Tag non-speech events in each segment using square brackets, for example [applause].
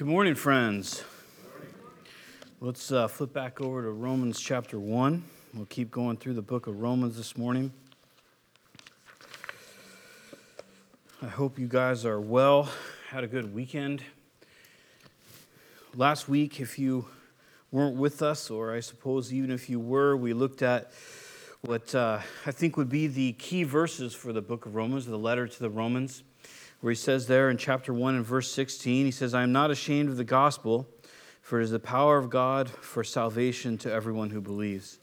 Good morning, friends. Let's uh, flip back over to Romans chapter 1. We'll keep going through the book of Romans this morning. I hope you guys are well, had a good weekend. Last week, if you weren't with us, or I suppose even if you were, we looked at what uh, I think would be the key verses for the book of Romans, the letter to the Romans where he says there in chapter 1 and verse 16, he says, I am not ashamed of the gospel, for it is the power of God for salvation to everyone who believes.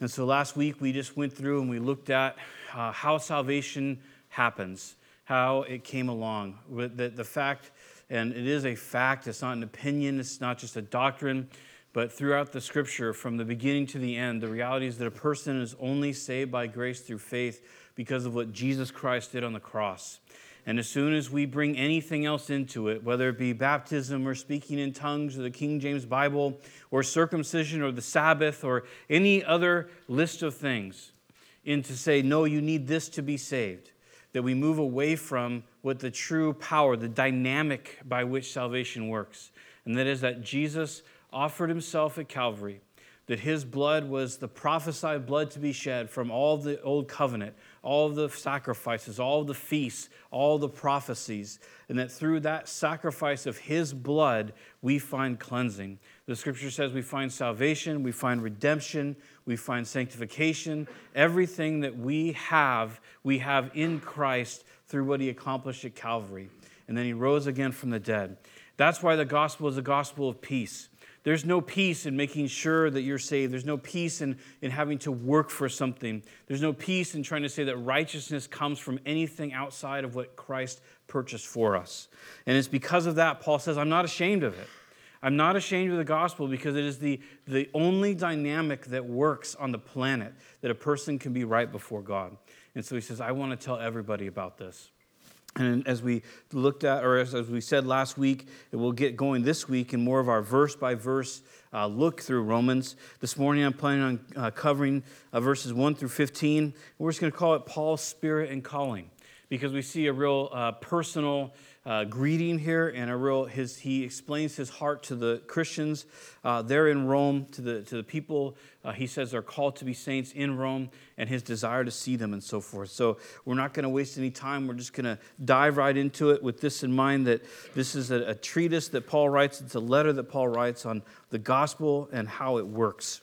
And so last week we just went through and we looked at uh, how salvation happens, how it came along. The, the fact, and it is a fact, it's not an opinion, it's not just a doctrine, but throughout the scripture, from the beginning to the end, the reality is that a person is only saved by grace through faith because of what Jesus Christ did on the cross. And as soon as we bring anything else into it, whether it be baptism or speaking in tongues or the King James Bible or circumcision or the Sabbath or any other list of things, in to say, no, you need this to be saved, that we move away from what the true power, the dynamic by which salvation works. And that is that Jesus offered himself at Calvary that his blood was the prophesied blood to be shed from all the old covenant, all the sacrifices, all the feasts, all the prophecies, and that through that sacrifice of his blood, we find cleansing. The scripture says we find salvation, we find redemption, we find sanctification. Everything that we have, we have in Christ through what he accomplished at Calvary. And then he rose again from the dead. That's why the gospel is a gospel of peace. There's no peace in making sure that you're saved. There's no peace in, in having to work for something. There's no peace in trying to say that righteousness comes from anything outside of what Christ purchased for us. And it's because of that, Paul says, I'm not ashamed of it. I'm not ashamed of the gospel because it is the, the only dynamic that works on the planet that a person can be right before God. And so he says, I want to tell everybody about this. And as we looked at, or as, as, we said last week, we'll get going this week in more of our verse by verse look through Romans. This morning I'm planning on uh, covering uh, verses 1 through 15. We're just going to call it Paul's Spirit and Calling because we see a real uh, personal uh, greeting here and a real his he explains his heart to the christians. Uh, there in rome to the to the people. Uh, he says they're called to be saints in rome and his desire to see them and so forth. So we're not going to waste any time. We're just going to dive right into it with this in mind that this is a, a treatise that paul writes. It's a letter that paul writes on the gospel and how it works.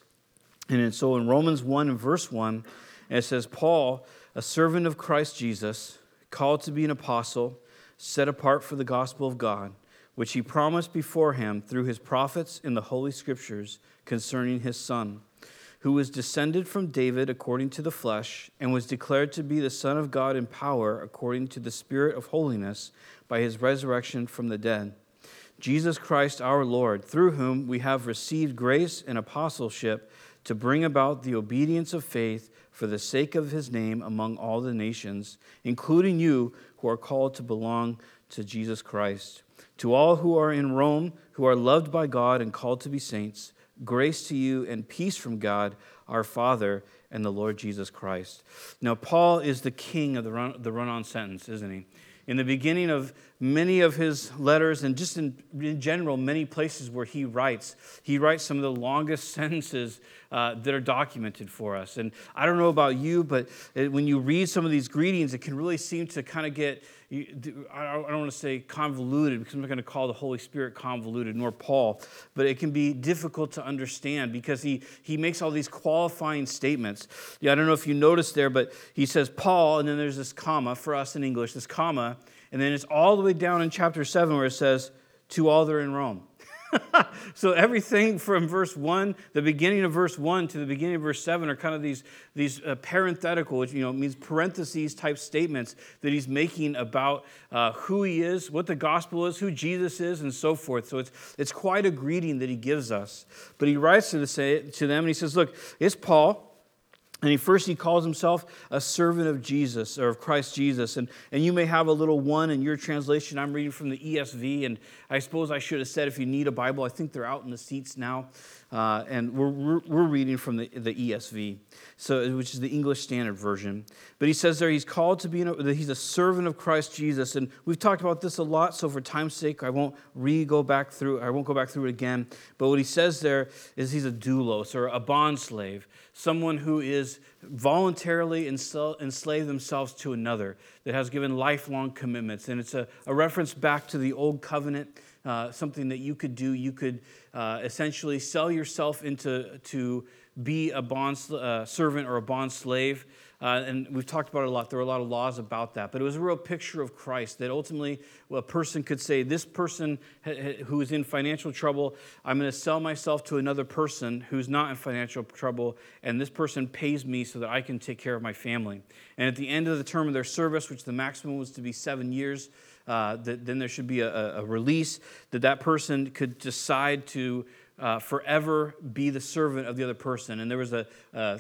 And so in romans 1 and verse 1 it says paul a servant of christ jesus called to be an apostle set apart for the gospel of God, which he promised beforehand through his prophets in the Holy Scriptures concerning his Son, who was descended from David according to the flesh, and was declared to be the Son of God in power according to the Spirit of holiness by his resurrection from the dead. Jesus Christ our Lord, through whom we have received grace and apostleship to bring about the obedience of faith for the sake of his name among all the nations, including you who are called to belong to Jesus Christ. To all who are in Rome, who are loved by God and called to be saints, grace to you and peace from God, our Father, and the Lord Jesus Christ. Now, Paul is the king of the run, the run on sentence, isn't he? in the beginning of many of his letters and just in, in general many places where he writes he writes some of the longest [laughs] sentences uh, that are documented for us and i don't know about you but it, when you read some of these greetings it can really seem to kind of get I don't want to say convoluted because I'm not going to call the Holy Spirit convoluted, nor Paul, but it can be difficult to understand because he, he makes all these qualifying statements. Yeah, I don't know if you noticed there, but he says Paul, and then there's this comma for us in English, this comma, and then it's all the way down in chapter 7 where it says, to all that are in Rome. [laughs] so everything from verse 1, the beginning of verse 1 to the beginning of verse 7 are kind of these, these uh, parenthetical, which you know means parentheses type statements that he's making about uh, who he is, what the gospel is, who Jesus is, and so forth. So it's, it's quite a greeting that he gives us. But he writes to, the, to them and he says, Look, it's Paul. And he first he calls himself a servant of Jesus or of Christ Jesus. And, and you may have a little one in your translation. I'm reading from the ESV, and I suppose I should have said if you need a Bible, I think they're out in the seats now. Uh, and we're, we're, we're, reading from the, the ESV, so, which is the English Standard Version. But he says there he's called to be, that he's a servant of Christ Jesus. And we've talked about this a lot, so for time's sake, I won't re go back through, I won't go back through it again. But what he says there is he's a doulos or a bond slave, someone who is voluntarily enslaved themselves to another, that has given lifelong commitments. And it's a, a reference back to the old covenant uh, something that you could do. You could uh, essentially sell yourself into to be a bond uh, servant or a bond slave. Uh, and we've talked about it a lot. There are a lot of laws about that. But it was a real picture of Christ that ultimately a person could say, This person who is in financial trouble, I'm going to sell myself to another person who's not in financial trouble, and this person pays me so that I can take care of my family. And at the end of the term of their service, which the maximum was to be seven years, uh, that then there should be a, a, release, that that person could decide to uh, forever be the servant of the other person. And there was a, uh,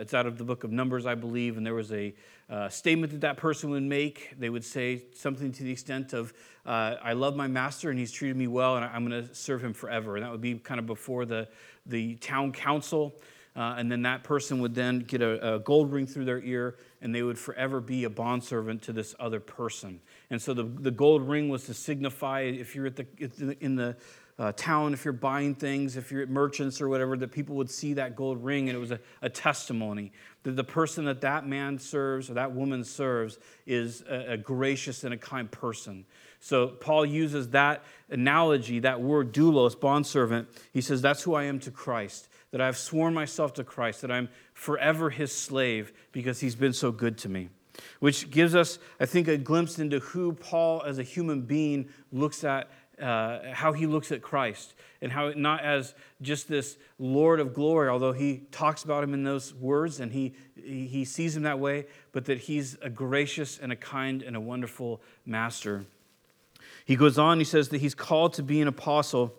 it's out of the book of Numbers, I believe, and there was a uh, statement that that person would make. They would say something to the extent of, uh, I love my master and he's treated me well and I'm going to serve him forever. And that would be kind of before the, the town council. Uh, and then that person would then get a, a, gold ring through their ear, and they would forever be a bondservant to this other person. And so the, the gold ring was to signify if you're at the, in the uh, town, if you're buying things, if you're at merchants or whatever, that people would see that gold ring and it was a, a testimony that the person that that man serves or that woman serves is a, a gracious and a kind person. So Paul uses that analogy, that word doulos, bondservant. He says, That's who I am to Christ, that I've sworn myself to Christ, that I'm forever his slave because he's been so good to me which gives us, I think, a glimpse into who Paul, as a human being, looks at uh, how he looks at Christ and how not as just this Lord of glory, although he talks about him in those words and he, he sees him that way, but that he's a gracious and a kind and a wonderful master. He goes on, he says that he's called to be an apostle.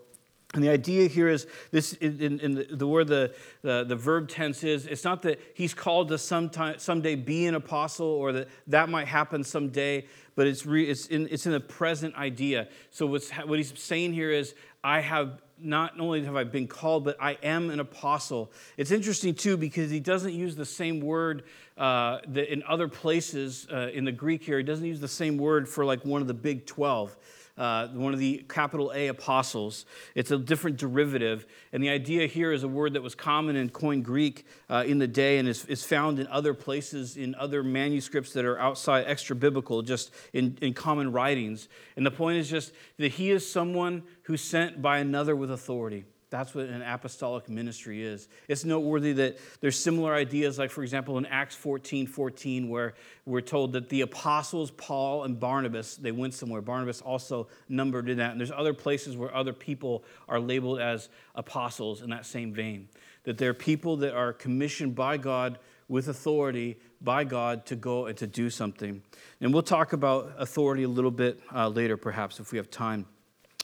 And the idea here is this in, in the, the word the, the, the, verb tense is it's not that he's called to sometime, someday be an apostle or that that might happen someday, but it's, re, it's, in, it's in the present idea. So what's, what he's saying here is, I have not only have I been called, but I am an apostle. It's interesting too because he doesn't use the same word uh, in other places uh, in the Greek here. He doesn't use the same word for like one of the big 12 uh, one of the capital A apostles. It's a different derivative. And the idea here is a word that was common in Koine Greek uh, in the day and is, is found in other places, in other manuscripts that are outside extra biblical, just in, in common writings. And the point is just that he is someone who's sent by another with authority. That's what an apostolic ministry is. It's noteworthy that there's similar ideas, like, for example, in Acts 14 14, where we're told that the apostles, Paul and Barnabas, they went somewhere. Barnabas also numbered in that. And there's other places where other people are labeled as apostles in that same vein. That they're people that are commissioned by God with authority by God to go and to do something. And we'll talk about authority a little bit uh, later, perhaps, if we have time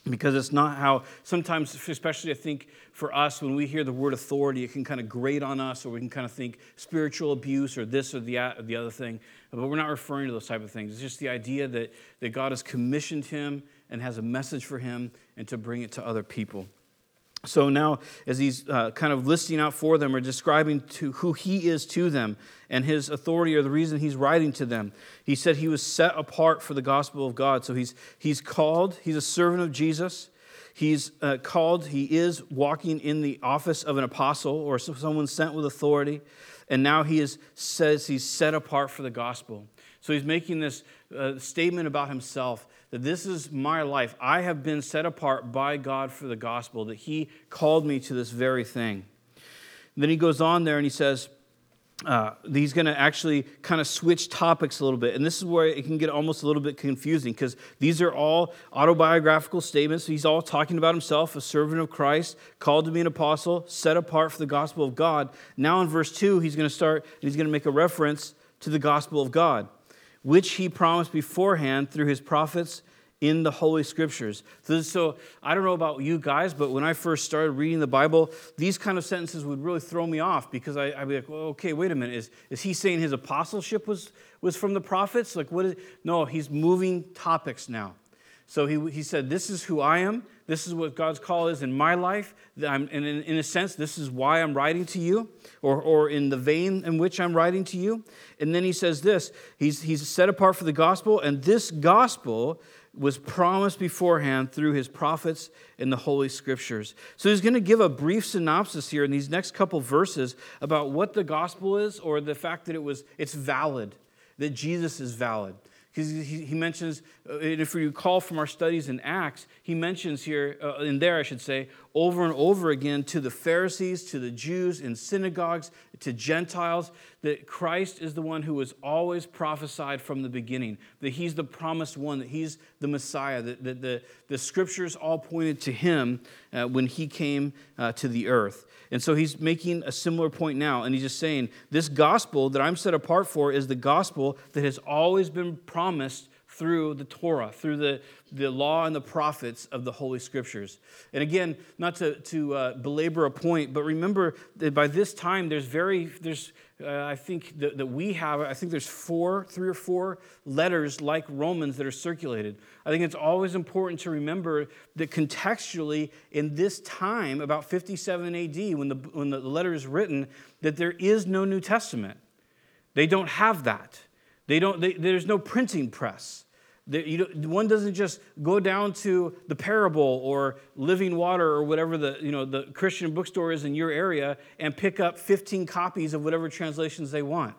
because it's not how sometimes especially i think for us when we hear the word authority it can kind of grate on us or we can kind of think spiritual abuse or this or the, or the other thing. But we're not referring to those type of things. It's just the idea that, that god has commissioned him and has a message for him and to bring it to other people so now, as he's uh, kind of listing out for them or describing to who he is to them and his authority or the reason he's writing to them, he said he was set apart for the gospel of God. So he's, he's called, he's a servant of Jesus. He's uh, called, he is walking in the office of an apostle or someone sent with authority. And now he is, says he's set apart for the gospel. So he's making this uh, statement about himself that this is my life. I have been set apart by God for the gospel, that He called me to this very thing. And then he goes on there and he says, uh, he's going to actually kind of switch topics a little bit. And this is where it can get almost a little bit confusing because these are all autobiographical statements. He's all talking about himself, a servant of Christ, called to be an apostle, set apart for the gospel of God. Now in verse 2, he's going to start, and he's going to make a reference to the gospel of God which he promised beforehand through his prophets in the Holy Scriptures. So, I don't know about you guys, but when I first started reading the Bible, these kind of sentences would really throw me off because I, would be like, well, okay, wait a minute. Is, is he saying his apostleship was, was from the prophets? Like, what is, no, he's moving topics now. So he, he said, This is who I am. This is what God's call is in my life. I'm, and in, in a sense, this is why I'm writing to you, or, or in the vein in which I'm writing to you. And then he says this he's, he's set apart for the gospel, and this gospel was promised beforehand through his prophets in the Holy Scriptures. So he's going to give a brief synopsis here in these next couple verses about what the gospel is or the fact that it was it's valid, that Jesus is valid. Because he, mentions, uh, if you recall from our studies in Acts, he mentions here, uh, in there, I should say, over and over again to the Pharisees, to the Jews in synagogues, to Gentiles, that Christ is the one who was always prophesied from the beginning, that he's the promised one, that he's the Messiah, that, that the, the scriptures all pointed to him uh, when he came uh, to the earth. And so he's making a similar point now, and he's just saying, This gospel that I'm set apart for is the gospel that has always been promised through the Torah, through the, the law and the prophets of the Holy Scriptures. And again, not to, to uh, belabor a point, but remember that by this time, there's very, there's, uh, I think that, that we have, I think there's four, three or four letters like Romans that are circulated. I think it's always important to remember that contextually, in this time, about 57 AD, when the, when the letter is written, that there is no New Testament. They don't have that. They don't, they, there's no printing press. You one doesn't just go down to the parable or living water or whatever the, you know, the Christian bookstore is in your area and pick up 15 copies of whatever translations they want.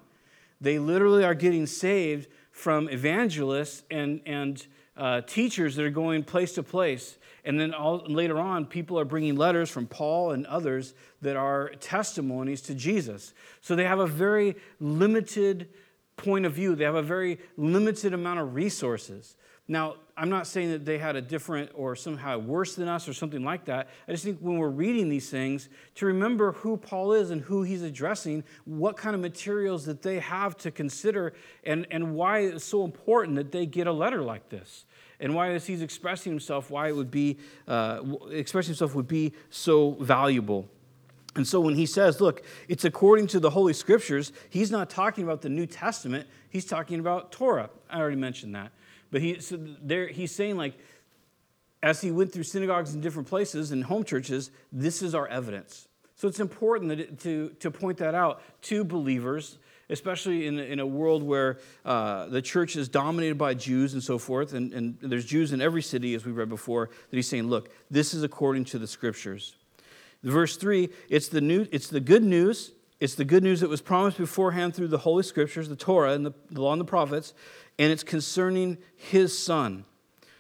They literally are getting saved from evangelists and, and uh, teachers that are going place to place. And then all, later on, people are bringing letters from Paul and others that are testimonies to Jesus. So they have a very limited point of view. They have a very limited amount of resources. Now, I'm not saying that they had a different or somehow worse than us or something like that. I just think when we're reading these things, to remember who Paul is and who he's addressing, what kind of materials that they have to consider, and, and why it's so important that they get a letter like this. And why, as he's expressing himself, why it would be, uh, expressing himself would be so valuable. And so when he says, look, it's according to the Holy Scriptures, he's not talking about the New Testament, he's talking about Torah. I already mentioned that. But he, so there, he's saying, like, as he went through synagogues in different places and home churches, this is our evidence. So it's important it, to, to point that out to believers, especially in, in a world where uh, the church is dominated by Jews and so forth, and, and there's Jews in every city, as we read before, that he's saying, look, this is according to the scriptures. Verse 3 it's the, new, it's the good news. It's the good news that was promised beforehand through the Holy Scriptures, the Torah, and the, the law and the prophets, and it's concerning his son.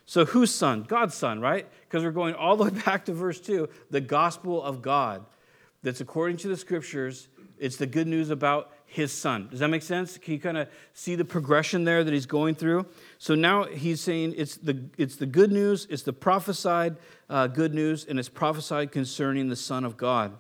So, whose son? God's son, right? Because we're going all the way [laughs] back to verse 2 the gospel of God. That's according to the scriptures. It's the good news about his son. Does that make sense? Can you kind of see the progression there that he's going through? So now he's saying it's the, it's the good news, it's the prophesied uh, good news, and it's prophesied concerning the Son of God.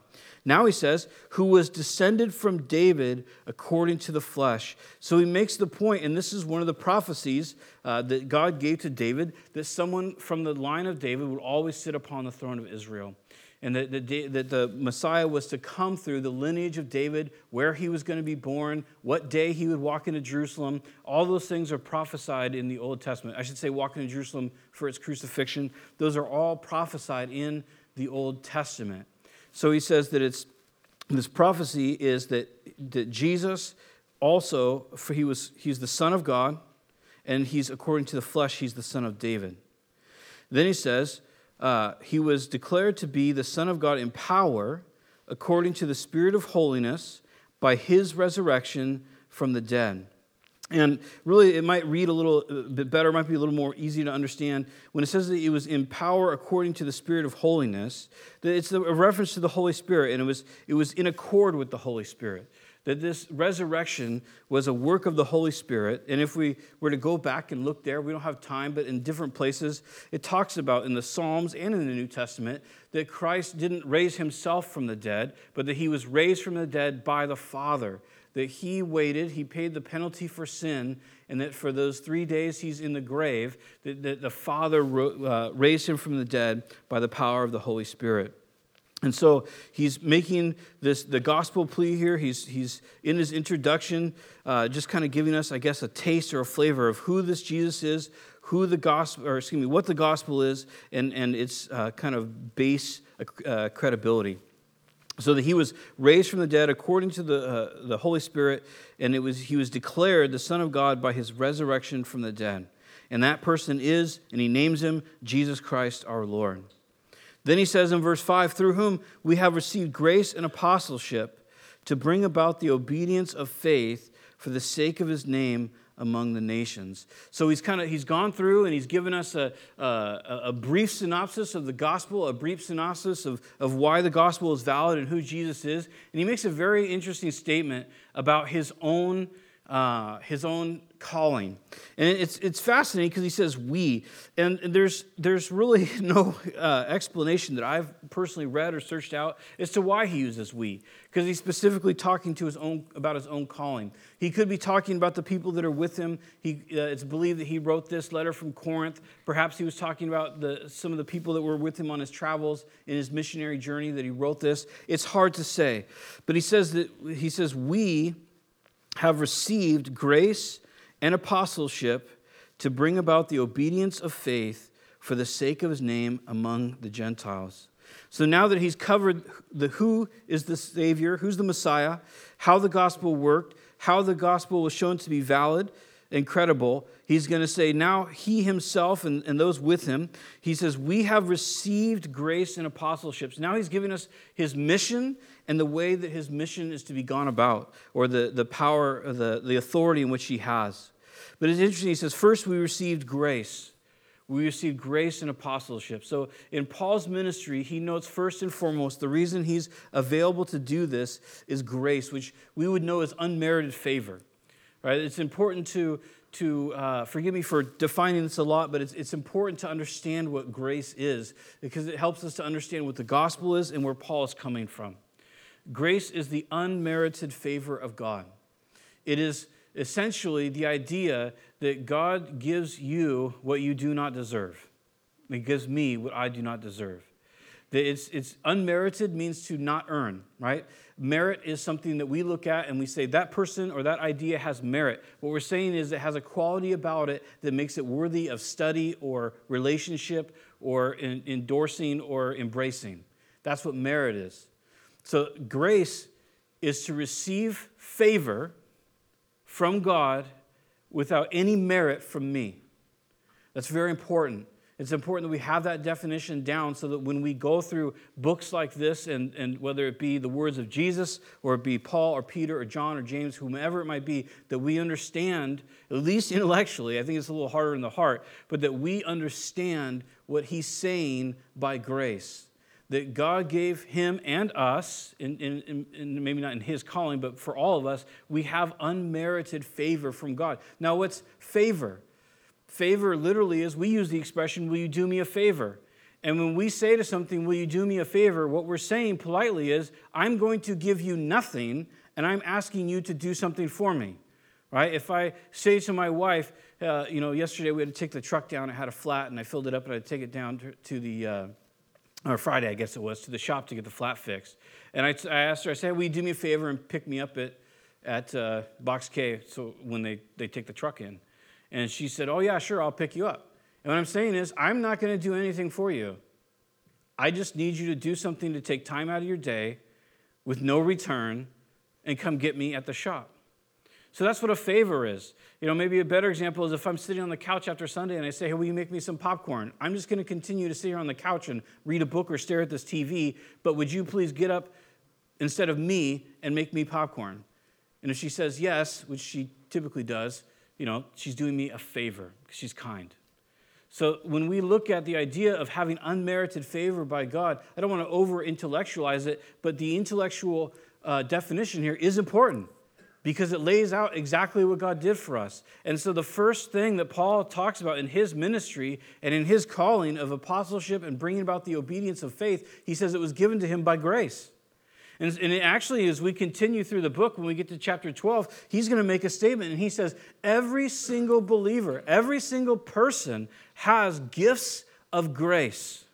Now he says, who was descended from David according to the flesh. So he makes the point, and this is one of the prophecies uh, that God gave to David, that someone from the line of David would always sit upon the throne of Israel and that the, that the Messiah was to come through the lineage of David, where he was going to be born, what day he would walk into Jerusalem. All those things are prophesied in the Old Testament. I should say, walk into Jerusalem for its crucifixion. Those are all prophesied in the Old Testament. So he says that it's this prophecy is that, that Jesus also, for he was he's the Son of God, and he's according to the flesh, he's the son of David. Then he says, uh, he was declared to be the Son of God in power according to the Spirit of holiness by his resurrection from the dead. And really, it might read a little bit better, might be a little more easy to understand. When it says that he was in power according to the Spirit of holiness, it's a reference to the Holy Spirit, and it was, it was in accord with the Holy Spirit that this resurrection was a work of the Holy Spirit. And if we were to go back and look there, we don't have time, but in different places, it talks about in the Psalms and in the New Testament that Christ didn't raise himself from the dead, but that he was raised from the dead by the Father. That he waited, he paid the penalty for sin, and that for those three days he's in the grave, that, that the Father uh, raised him from the dead by the power of the Holy Spirit. And so he's making this the gospel plea here. He's, he's in his introduction, uh, just kind of giving us, I guess, a taste or a flavor of who this Jesus is, who the gospel, or excuse me, what the gospel is, and, and its uh, kind of base uh, credibility. So that he was raised from the dead according to the, uh, the Holy Spirit, and it was, he was declared the Son of God by his resurrection from the dead. And that person is, and he names him Jesus Christ our Lord. Then he says in verse 5 through whom we have received grace and apostleship to bring about the obedience of faith for the sake of his name among the nations. So he's kind of he's gone through and he's given us a, a, a, brief synopsis of the gospel, a brief synopsis of, of why the gospel is valid and who Jesus is. And he makes a very interesting statement about his own uh, his own calling. And it's, it's fascinating because he says we. And there's, there's really [laughs] no uh, explanation that I've personally read or searched out as to why he uses we. Because he's specifically talking to his own, about his own calling. He could be talking about the people that are with him. He, uh, it's believed that he wrote this letter from Corinth. Perhaps he was talking about the, some of the people that were with him on his travels in his missionary journey that he wrote this. It's hard to say. But he says that he says we have received grace and apostleship to bring about the obedience of faith for the sake of his name among the Gentiles. So now that he's covered the who is the Savior, who's the Messiah, how the gospel worked, how the gospel was shown to be valid and credible, he's going to say now he himself and, and those with him, he says, We have received grace and apostleships. Now he's giving us his mission and the way that his mission is to be gone about, or the, the power, the, the authority in which he has. But it's interesting, he says, first we received grace. We received grace and apostleship. So in Paul's ministry, he notes first and foremost the reason he's available to do this is grace, which we would know as unmerited favor. Right? It's important to, to uh, forgive me for defining this a lot, but it's, it's important to understand what grace is because it helps us to understand what the gospel is and where Paul is coming from. Grace is the unmerited favor of God. It is essentially the idea that God gives you what you do not deserve. He gives me what I do not deserve. That it's, it's unmerited means to not earn, right? Merit is something that we look at and we say that person or that idea has merit. What we're saying is it has a quality about it that makes it worthy of study or relationship or in, endorsing or embracing. That's what merit is. So, grace is to receive favor from God without any merit from me. That's very important. It's important that we have that definition down so that when we go through books like this, and, and whether it be the words of Jesus, or it be Paul, or Peter, or John, or James, whomever it might be, that we understand, at least intellectually, I think it's a little harder in the heart, but that we understand what he's saying by grace that God gave him and us, in, maybe not in his calling, but for all of us, we have unmerited favor from God. Now, what's favor? Favor literally is we use the expression, Will you do me a favor? And when we say to something, Will you do me a favor? what we're saying politely is, I'm going to give you nothing, and I'm asking you to do something for me. Right? If I say to my wife, uh, you know, yesterday we had to take the truck down, it had a flat, and I filled it up, and I take it down to, to the. Uh, or Friday, I guess it was, to the shop to get the flat fixed. And I, I asked her, I said, Will you do me a favor and pick me up at, at uh, Box K so when they, they take the truck in? And she said, Oh, yeah, sure, I'll pick you up. And what I'm saying is, I'm not going to do anything for you. I just need you to do something to take time out of your day with no return and come get me at the shop. So that's what a favor is. You know, maybe a better example is if I'm sitting on the couch after Sunday and I say, Hey, will you make me some popcorn? I'm just going to continue to sit here on the couch and read a book or stare at this TV, but would you please get up instead of me and make me popcorn? And if she says yes, which she typically does, you know, she's doing me a favor because she's kind. So when we look at the idea of having unmerited favor by God, I don't want to over intellectualize it, but the intellectual uh, definition here is important because it lays out exactly what God did for us. And so, the first thing that Paul talks about in his ministry and in his calling of apostleship and bringing about the obedience of faith, he says it was given to him by grace. And, actually, as we continue through the book, when we get to chapter 12, he's going to make a statement. And he says, Every single believer, every single person has gifts of grace.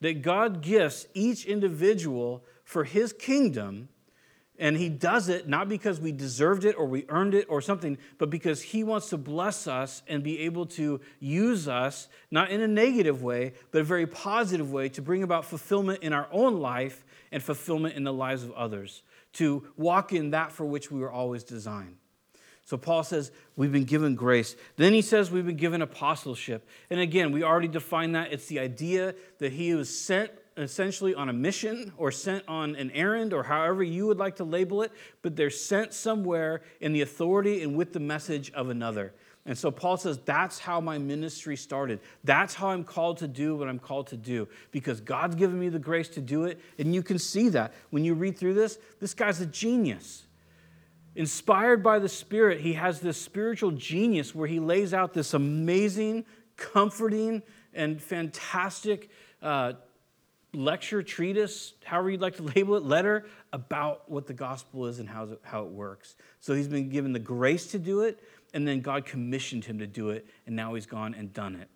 that God gifts each individual for his kingdom and he does it not because we deserved it or we earned it or something, but because he wants to bless us and be able to use us, not in a negative way, but a very positive way to bring about fulfillment in our own life and fulfillment in the lives of others, to walk in that for which we were always designed. So Paul says we've been given grace. Then he says we've been given apostleship. And again, we already defined that. It's the idea that he was sent essentially on a mission or sent on an errand or however you would like to label it, but they're sent somewhere in the authority and with the message of another. And so Paul says, That's how my ministry started. That's how I'm called to do what I'm called to do because God's given me the grace to do it. And you can see that when you read through this. This guy's a genius. Inspired by the Spirit, he has this spiritual genius where he lays out this amazing, comforting, and fantastic uh, lecture, treatise, however you'd like to [laughs] label it, letter about what the gospel is and how, how it works. So he's been given the grace to do it, and then God commissioned him to do it, and now he's gone and done it.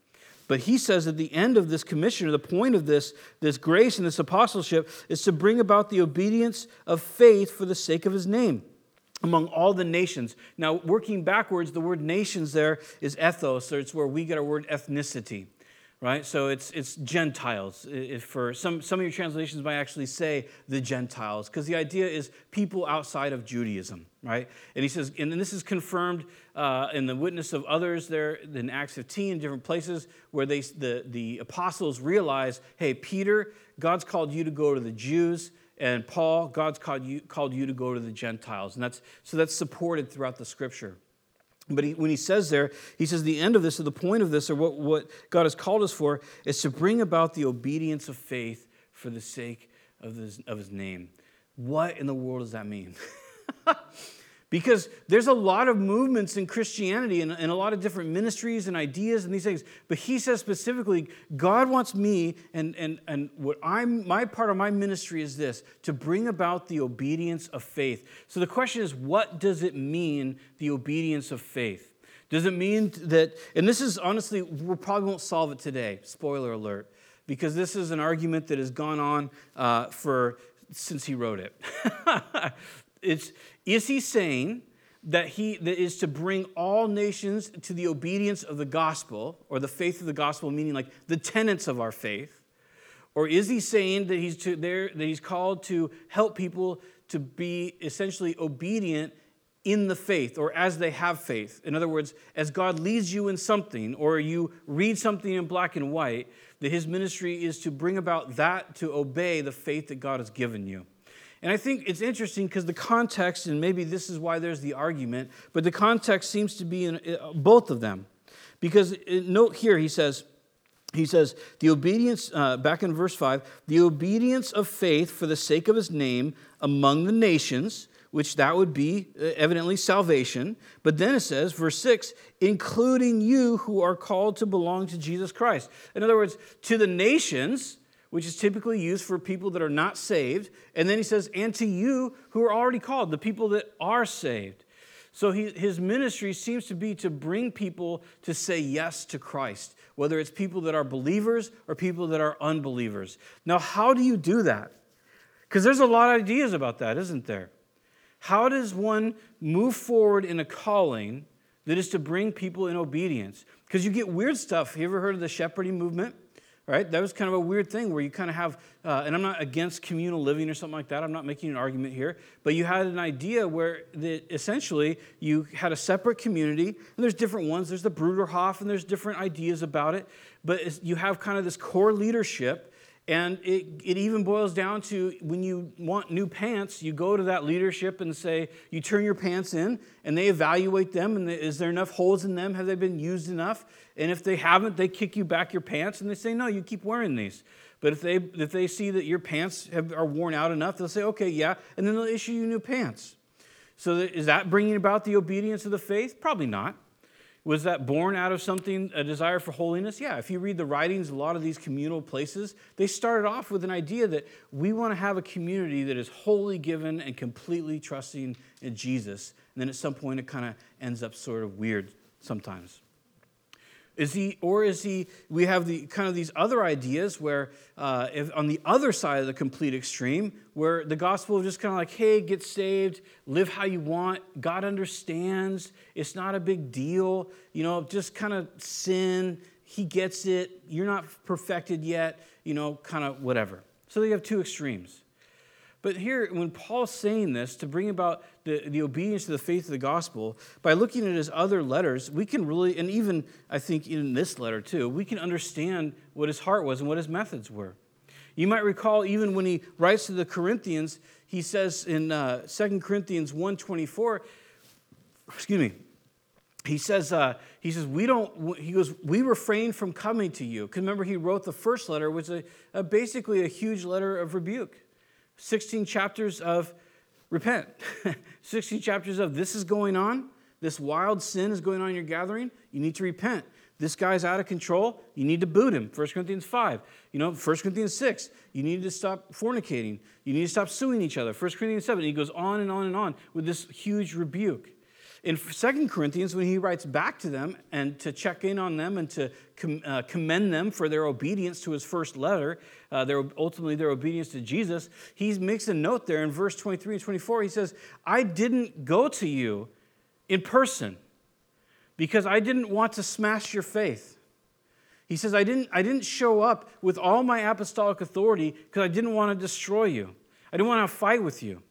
But he says at the end of this commission, or the point of this, this grace and this apostleship, is to bring about the obedience of faith for the sake of his name among all the nations. Now, working backwards, the word nations there is ethnos, so it's where we get our word ethnicity right? So it's, it's Gentiles. If for some, some of your translations might actually say the Gentiles, because the idea is people outside of Judaism, right? And he says, and this is confirmed uh, in the witness of others there in Acts 15, in different places, where they, the, the apostles realize, hey, Peter, God's called you to go to the Jews. And Paul, God's called you, called you to go to the Gentiles. And that's, so that's supported throughout the scripture. But he, when he says there, he says the end of this, or the point of this, or what, what God has called us for, is to bring about the obedience of faith for the sake of his, of his name. What in the world does that mean? [laughs] Because there's a lot of movements in Christianity and, and, a lot of different ministries and ideas and these things. But he says specifically, God wants me, and, and, and what I'm my part of my ministry is this to bring about the obedience of faith. So the question is, what does it mean, the obedience of faith? Does it mean that, and this is honestly, we probably won't solve it today, spoiler alert, because this is an argument that has gone on uh, for since he wrote it. [laughs] it's, is he saying that he that is to bring all nations to the obedience of the gospel or the faith of the gospel, meaning like the tenets of our faith? Or is he saying that he's to there that he's called to help people to be essentially obedient in the faith or as they have faith? In other words, as God leads you in something or you read something in black and white, that his ministry is to bring about that to obey the faith that God has given you. And I think it's interesting because the context, and maybe this is why there's the argument, but the context seems to be in uh, both of them. Because uh, note here, he says, he says, the obedience, uh, back in verse 5, the obedience of faith for the sake of his name among the nations, which that would be uh, evidently salvation. But then it says, verse 6, including you who are called to belong to Jesus Christ. In other words, to the nations, which is typically used for people that are not saved. And then he says, and to you who are already called, the people that are saved. So he, his ministry seems to be to bring people to say yes to Christ, whether it's people that are believers or people that are unbelievers. Now, how do you do that? Because there's a lot of ideas about that, isn't there? How does one move forward in a calling that is to bring people in obedience? Because you get weird stuff. Have you ever heard of the shepherding movement? Right? That was kind of a weird thing where you kind of have, uh, and I'm not against communal living or something like that. I'm not making an argument here, but you had an idea where essentially you had a separate community, and there's different ones. There's the Bruderhof, and there's different ideas about it, but you have kind of this core leadership and it, it even boils down to when you want new pants, you go to that leadership and say, you turn your pants in, and they evaluate them. And is there enough holes in them? Have they been used enough? And if they haven't, they kick you back your pants and they say, no, you keep wearing these. But if they, if they see that your pants have, are worn out enough, they'll say, okay, yeah. And then they'll issue you new pants. So is that bringing about the obedience of the faith? Probably not. Was that born out of something, a desire for holiness? Yeah, if you read the writings, a lot of these communal places, they started off with an idea that we want to have a community that is wholly given and completely trusting in Jesus. And then at some point, it kind of ends up sort of weird sometimes. Is he, or is he, we have the kind of these other ideas where, uh, if, on the other side of the complete extreme, where the gospel is just kind of like, hey, get saved, live how you want, God understands, it's not a big deal, you know, just kind of sin, he gets it, you're not perfected yet, you know, kind of whatever. So you have two extremes. But here, when Paul's saying this to bring about the, the obedience to the faith of the gospel, by looking at his other letters, we can really, and even I think in this letter too, we can understand what his heart was and what his methods were. You might recall even when he writes to the Corinthians, he says in uh, 2 Corinthians 1.24, excuse me, he says, uh, he says, we don't, he goes, we refrain from coming to you. Because remember, he wrote the first letter, which was a, a, basically a huge letter of rebuke. 16 chapters of repent, [laughs] 16 chapters of this is going on, this wild sin is going on in your gathering, you need to repent. This guy's out of control, you need to boot him. 1 Corinthians 5. You know, 1 Corinthians 6, you need to stop fornicating. You need to stop suing each other. 1 Corinthians 7, he goes on and on and on with this huge rebuke. In 2 Corinthians, when he writes back to them and to check in on them and to uh, commend them for their obedience to his first letter, uh, their, ultimately their obedience to Jesus, he makes a note there in verse 23 and 24. He says, I didn't go to you in person because I didn't want to smash your faith. He says, I didn't, I didn't show up with all my apostolic authority because I didn't want to destroy you. I didn't want to fight with you.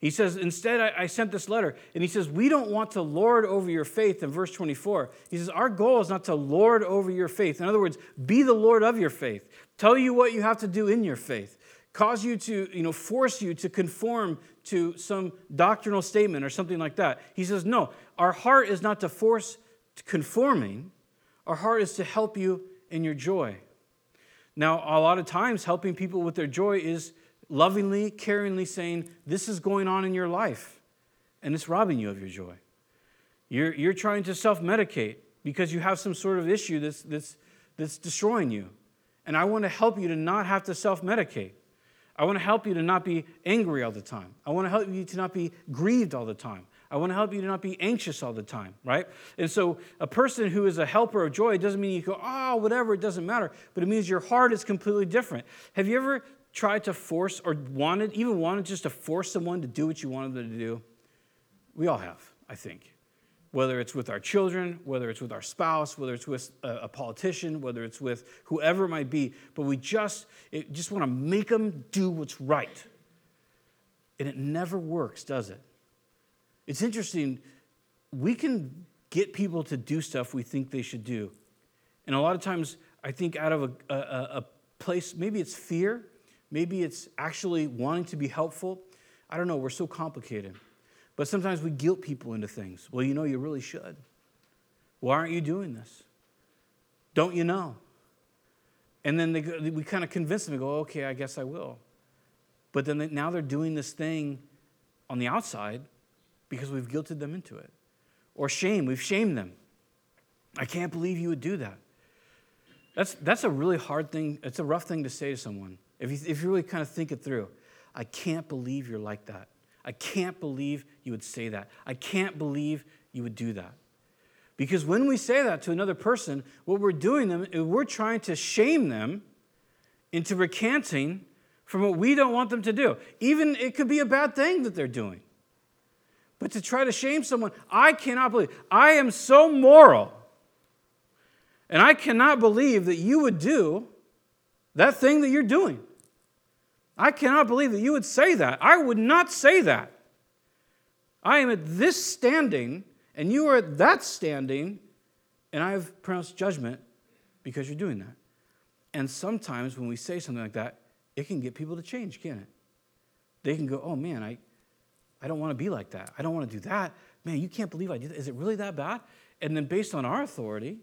He says, Instead, I, I, sent this letter. And he says, We don't want to lord over your faith in verse 24. He says, Our goal is not to lord over your faith. In other words, be the Lord of your faith. Tell you what you have to do in your faith. Cause you to, you know, force you to conform to some doctrinal statement or something like that. He says, No, our heart is not to force conforming, our heart is to help you in your joy. Now, a lot of times, helping people with their joy is lovingly, caringly saying, This is going on in your life, and it's robbing you of your joy. You're, you're trying to self medicate because you have some sort of issue that's, that's, that's destroying you. And I want to help you to not have to self medicate. I want to help you to not be angry all the time. I want to help you to not be grieved all the time. I want to help you to not be anxious all the time, right? And so, a person who is a helper of joy doesn't mean you go, oh, whatever, it doesn't matter. But it means your heart is completely different. Have you ever tried to force or wanted, even wanted just to force someone to do what you wanted them to do? We all have, I think. Whether it's with our children, whether it's with our spouse, whether it's with a, politician, whether it's with whoever it might be, but we just, it, just want to make them do what's right. And it never works, does it? It's interesting. We can get people to do stuff we think they should do. And a lot of times, I think out of a, a, a place, maybe it's fear, Maybe it's actually wanting to be helpful. I don't know, we're so complicated. But sometimes we guilt people into things. Well, you know, you really should. Why aren't you doing this? Don't you know? And then they, we kind of convince them to go, okay, I guess I will. But then they, now they're doing this thing on the outside because we've guilted them into it. Or shame, we've shamed them. I can't believe you would do that. That's, that's a really hard thing, it's a rough thing to say to someone. If you, if you really kind of think it through, I can't believe you're like that. I can't believe you would say that. I can't believe you would do that. Because when we say that to another person, what we're doing them is we're trying to shame them into recanting from what we don't want them to do. Even it could be a bad thing that they're doing. But to try to shame someone, I cannot believe. I am so moral. And I cannot believe that you would do that thing that you're doing. I cannot believe that you would say that. I would not say that. I am at this standing, and you are at that standing, and I have pronounced judgment because you're doing that. And sometimes when we say something like that, it can get people to change, can't it? They can go, oh man, I, I don't want to be like that. I don't want to do that. Man, you can't believe I did that. Is it really that bad? And then based on our authority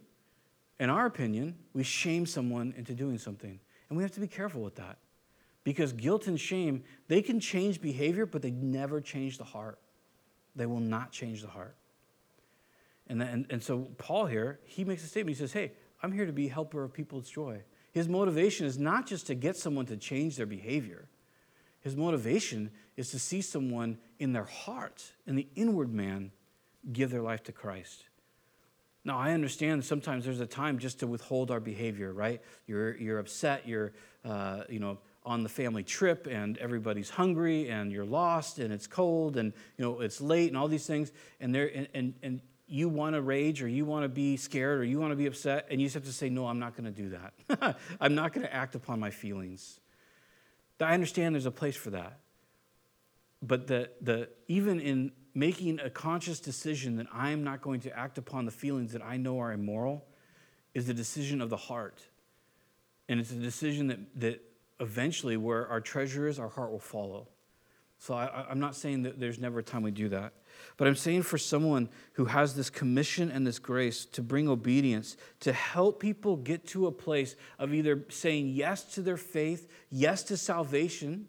and our opinion, we shame someone into doing something. And we have to be careful with that. Because guilt and shame, they can change behavior, but they never change the heart. They will not change the heart. And, and, and so Paul here, he makes a statement. He says, Hey, I'm here to be helper of people's joy. His motivation is not just to get someone to change their behavior. His motivation is to see someone in their heart, in the inward man, give their life to Christ. Now, I understand sometimes there's a time just to withhold our behavior, right? You're, you're upset, you're, uh, you know, on the family trip and everybody's hungry and you're lost and it's cold and, you know, it's late and all these things. And, there, and, and, and you want to rage or you want to be scared or you want to be upset and you just have to say, no, I'm not going to do that. [laughs] I'm not going to act upon my feelings. I understand there's a place for that. But the, the, even in making a conscious decision that I am not going to act upon the feelings that I know are immoral is a decision of the heart. And it's a decision that, that eventually, where our treasure is, our heart will follow. So I, am not saying that there's never a time we do that. But I'm saying for someone who has this commission and this grace to bring obedience, to help people get to a place of either saying yes to their faith, yes to salvation,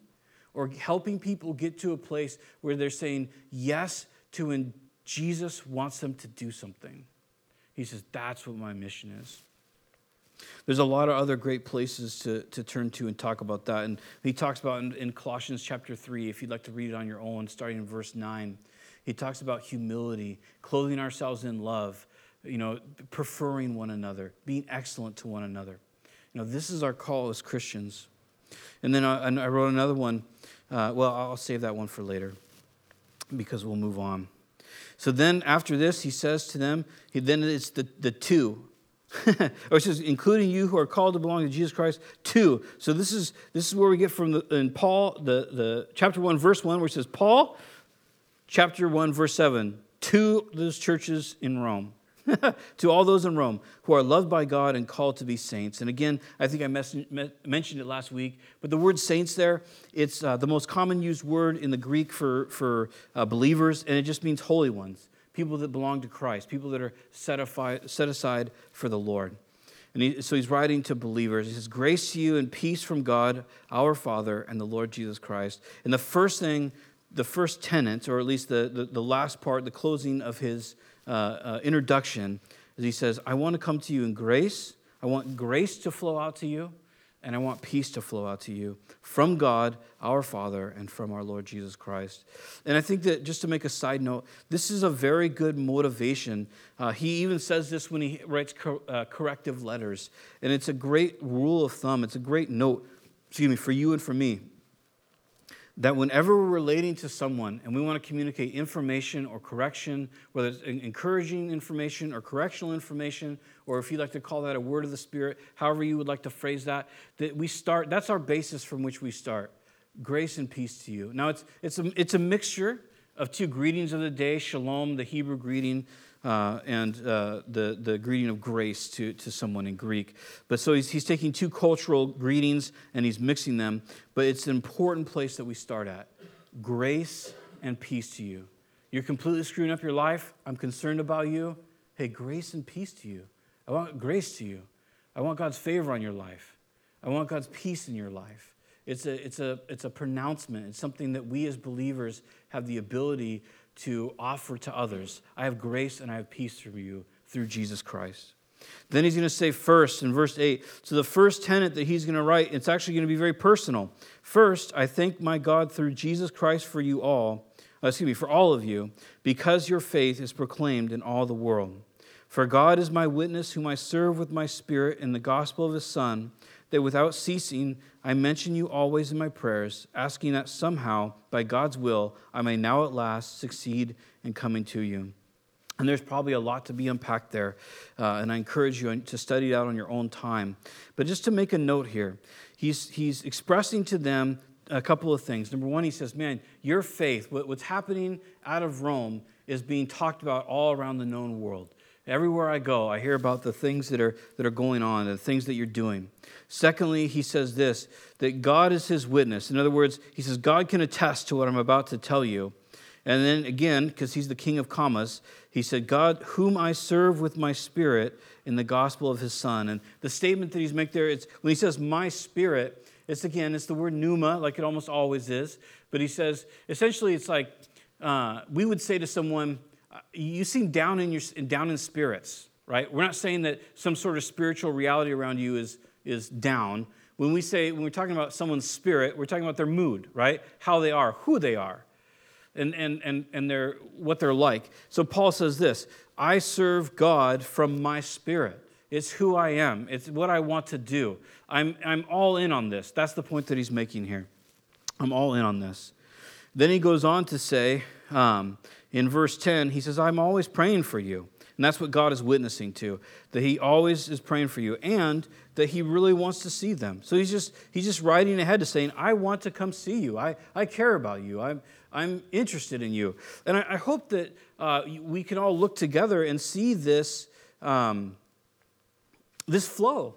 or helping people get to a place where they're saying yes to when Jesus wants them to do something. He says, That's what my mission is. There's a lot of other great places to, to turn to and talk about that. And he talks about in, in Colossians chapter 3, if you'd like to read it on your own, starting in verse 9, he talks about humility, clothing ourselves in love, you know, preferring one another, being excellent to one another. You know, this is our call as Christians. And then I, I wrote another one. Uh, well, I'll save that one for later because we'll move on. So then after this, he says to them, he, then it's the, the two. [laughs] or it says, including you who are called to belong to Jesus Christ, too. So this is this is where we get from the, in Paul, the, the chapter 1, verse 1, where it says, Paul, chapter 1, verse 7, to those churches in Rome. [laughs] to all those in Rome who are loved by God and called to be saints. And again, I think I mentioned it last week, but the word saints there, it's uh, the most common used word in the Greek for, for uh, believers, and it just means holy ones, people that belong to Christ, people that are set, afi- set aside for the Lord. And he, so he's writing to believers. He says, Grace to you and peace from God, our Father, and the Lord Jesus Christ. And the first thing, the first tenet, or at least the, the, the last part, the closing of his uh, uh, introduction is he says, I want to come to you in grace. I want grace to flow out to you, and I want peace to flow out to you from God, our Father, and from our Lord Jesus Christ. And I think that just to make a side note, this is a very good motivation. Uh, he even says this when he writes cor- uh, corrective letters. And it's a great rule of thumb, it's a great note, excuse me, for you and for me that whenever we're relating to someone and we want to communicate information or correction, whether it's encouraging information or correctional information, or if you'd like to call that a word of the Spirit, however you would like to phrase that, that we start, that's our basis from which we start. Grace and peace to you. Now, it's, it's, a, it's a mixture of two greetings of the day shalom, the Hebrew greeting, uh, and uh, the, the greeting of grace to, to someone in Greek. But so he's, he's taking two cultural greetings and he's mixing them, but it's an important place that we start at grace and peace to you. You're completely screwing up your life. I'm concerned about you. Hey, grace and peace to you. I want grace to you. I want God's favor on your life. I want God's peace in your life. It's a, it's a, it's a pronouncement. It's something that we as believers have the ability to offer to others. I have grace and I have peace for you through Jesus Christ. Then he's going to say first in verse 8. So the first tenet that he's going to write, it's actually going to be very personal. First, I thank my God through Jesus Christ for you all, uh, excuse me, for all of you, because your faith is proclaimed in all the world. For God is my witness, whom I serve with my spirit in the gospel of his Son that without ceasing I mention you always in my prayers, asking that somehow, by God's will, I may now at last succeed in coming to you. And there's probably a lot to be unpacked there, uh, and I encourage you to study it out on your own time. But just to make a note here, he's, he's expressing to them a couple of things. Number one, he says, Man, your faith, what's happening out of Rome, is being talked about all around the known world. Everywhere I go, I hear about the things that are, that are going on, the things that you're doing. Secondly, he says this that God is his witness. In other words, he says, God can attest to what I'm about to tell you. And then again, because he's the king of commas, he said, God, whom I serve with my spirit in the gospel of his son. And the statement that he's making there, it's when he says my spirit, it's again, it's the word pneuma, like it almost always is. But he says, essentially, it's like uh, we would say to someone, you seem down in, your, down in spirits, right? We're not saying that some sort of spiritual reality around you is, is down. When we say, when we're talking about someone's spirit, we're talking about their mood, right? How they are, who they are. and, and, and, and they're, what they're like. So Paul says this I serve God from my spirit. It's who I am, it's what I want to do. I'm, I'm all in on this. That's the point that he's making here. I'm all in on this. Then he goes on to say um, in verse 10, he says, I'm always praying for you. And that's what God is witnessing to, that he always is praying for you and that he really wants to see them. So he's just, he's just riding ahead to saying, I want to come see you. I, I care about you. I'm, I'm interested in you. And I, I hope that uh, we can all look together and see this, um, this flow,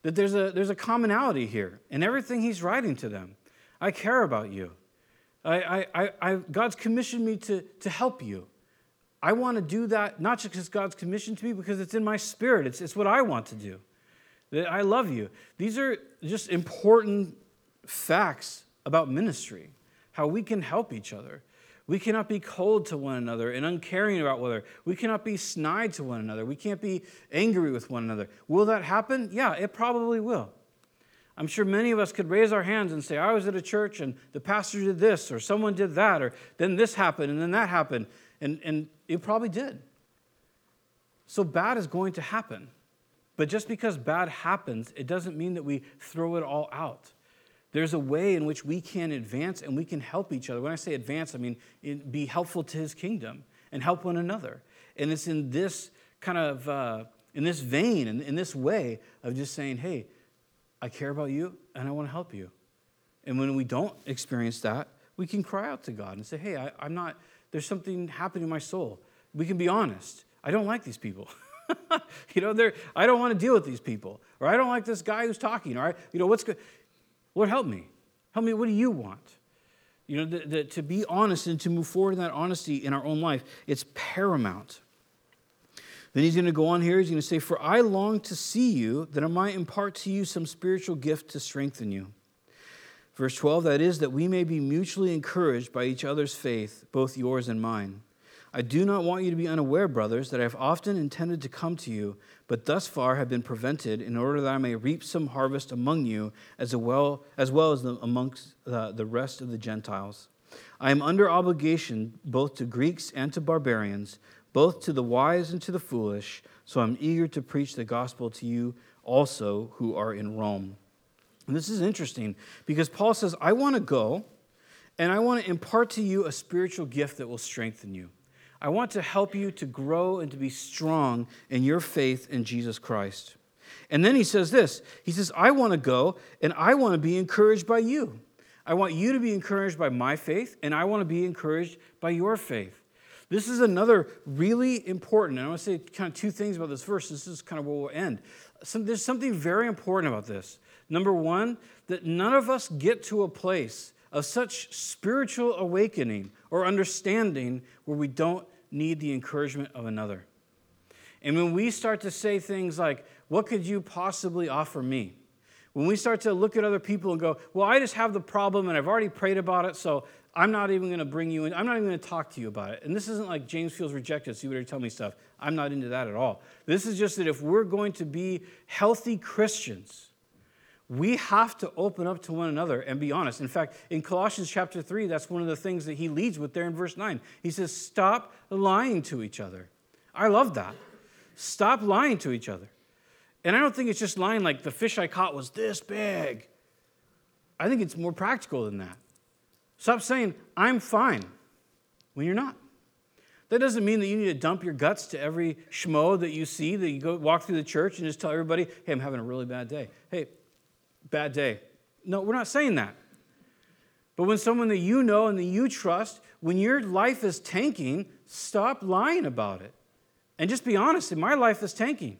that there's a, there's a commonality here in everything he's writing to them. I care about you. I, I, I, God's commissioned me to, to help you. I want to do that not just because God's commissioned to me, because it's in my spirit. It's, it's what I want to do. That I love you. These are just important facts about ministry, how we can help each other. We cannot be cold to one another and uncaring about one another. We cannot be snide to one another. We can't be angry with one another. Will that happen? Yeah, it probably will. I'm sure many of us could raise our hands and say, I was at a church and the pastor did this, or someone did that, or then this happened, and then that happened. And, and it probably did. So bad is going to happen. But just because bad happens, it doesn't mean that we throw it all out. There's a way in which we can advance and we can help each other. When I say advance, I mean be helpful to his kingdom and help one another. And it's in this kind of, uh, in this vein, in, in this way of just saying, hey, I care about you and I want to help you. And when we don't experience that, we can cry out to God and say, hey, I, I'm not, there's something happening in my soul. We can be honest. I don't like these people. [laughs] you know, they're, I don't want to deal with these people. Or I don't like this guy who's talking. Or, I, you know, what's good? Lord, help me. Help me. What do you want? You know, the, the, to be honest and to move forward in that honesty in our own life, it's paramount. Then he's going to go on here. He's going to say, For I long to see you, that I might impart to you some spiritual gift to strengthen you. Verse 12, that is, that we may be mutually encouraged by each other's faith, both yours and mine. I do not want you to be unaware, brothers, that I have often intended to come to you, but thus far have been prevented, in order that I may reap some harvest among you, as well as, well as the, amongst the rest of the Gentiles. I am under obligation both to Greeks and to barbarians, both to the wise and to the foolish, so I'm eager to preach the gospel to you also who are in Rome. And this is interesting because Paul says, I want to go and I want to impart to you a spiritual gift that will strengthen you. I want to help you to grow and to be strong in your faith in Jesus Christ. And then he says this He says, I want to go and I want to be encouraged by you. I want you to be encouraged by my faith, and I want to be encouraged by your faith. This is another really important, and I want to say kind of two things about this verse. This is kind of where we'll end. Some, there's something very important about this. Number one, that none of us get to a place of such spiritual awakening or understanding where we don't need the encouragement of another. And when we start to say things like, What could you possibly offer me? When we start to look at other people and go, Well, I just have the problem and I've already prayed about it, so I'm not even going to bring you in. I'm not even going to talk to you about it. And this isn't like James feels rejected, so you better tell me stuff. I'm not into that at all. This is just that if we're going to be healthy Christians, we have to open up to one another and be honest. In fact, in Colossians chapter 3, that's one of the things that he leads with there in verse 9. He says, Stop lying to each other. I love that. Stop lying to each other. And I don't think it's just lying like the fish I caught was this big. I think it's more practical than that. Stop saying, I'm fine, when you're not. That doesn't mean that you need to dump your guts to every schmo that you see, that you go walk through the church and just tell everybody, hey, I'm having a really bad day. Hey, bad day. No, we're not saying that. But when someone that you know and that you trust, when your life is tanking, stop lying about it. And just be honest, my life is tanking.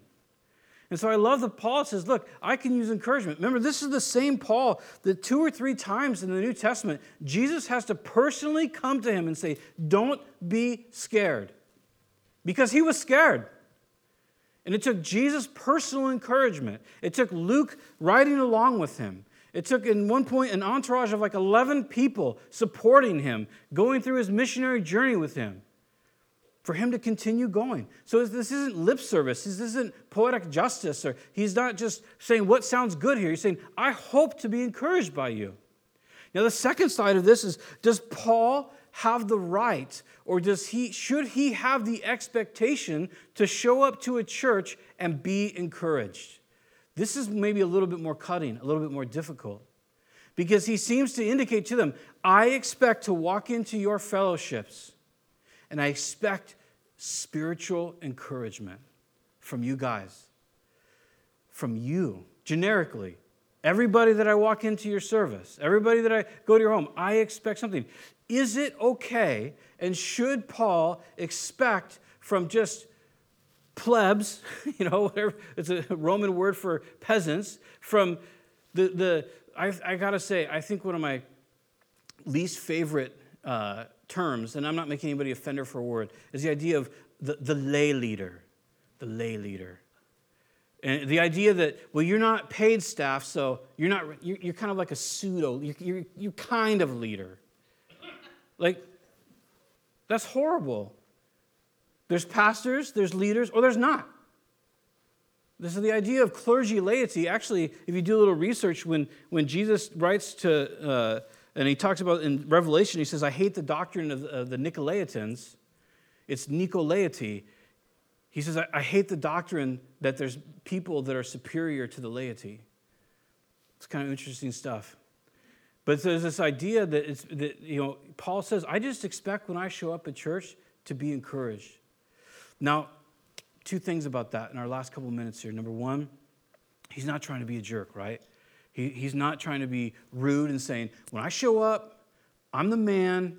And so I love that Paul says, Look, I can use encouragement. Remember, this is the same Paul that two or three times in the New Testament, Jesus has to personally come to him and say, Don't be scared. Because he was scared. And it took Jesus' personal encouragement. It took Luke riding along with him. It took, in one point, an entourage of like 11 people supporting him, going through his missionary journey with him, for him to continue going. So this isn't lip service. This isn't poetic justice. Or he's not just saying what sounds good here. He's saying, I hope to be encouraged by you. Now, the second side of this is does Paul have the right or does he should he have the expectation to show up to a church and be encouraged? This is maybe a little bit more cutting, a little bit more difficult. Because he seems to indicate to them, I expect to walk into your fellowships and I expect spiritual encouragement from you guys. From you, generically. Everybody that I walk into your service, everybody that I go to your home, I expect something. Is it okay and should Paul expect from just plebs, [laughs] you know, whatever, it's a Roman word for peasants, from the, the I, I gotta say, I think one of my least favorite uh, terms, and I'm not making anybody offender for a word, is the idea of the, the lay leader. The lay leader. And the idea that, well, you're not paid staff, so you're not, you're, you're kind of like a pseudo, you're, you're, you're kind of leader. Like, that's horrible. There's pastors, there's leaders, or there's not. This is the idea of clergy laity. Actually, if you do a little research, when, when Jesus writes to, uh, and he talks about in Revelation, he says, I hate the doctrine of, the Nicolaitans. It's Nicolaity. He says, I, I hate the doctrine that there's people that are superior to the laity. It's kind of interesting stuff. But there's this idea that, it's, that you know, Paul says, I just expect when I show up at church to be encouraged. Now, two things about that in our last couple of minutes here. Number one, he's not trying to be a jerk, right? He, he's not trying to be rude and saying, when I show up, I'm the man,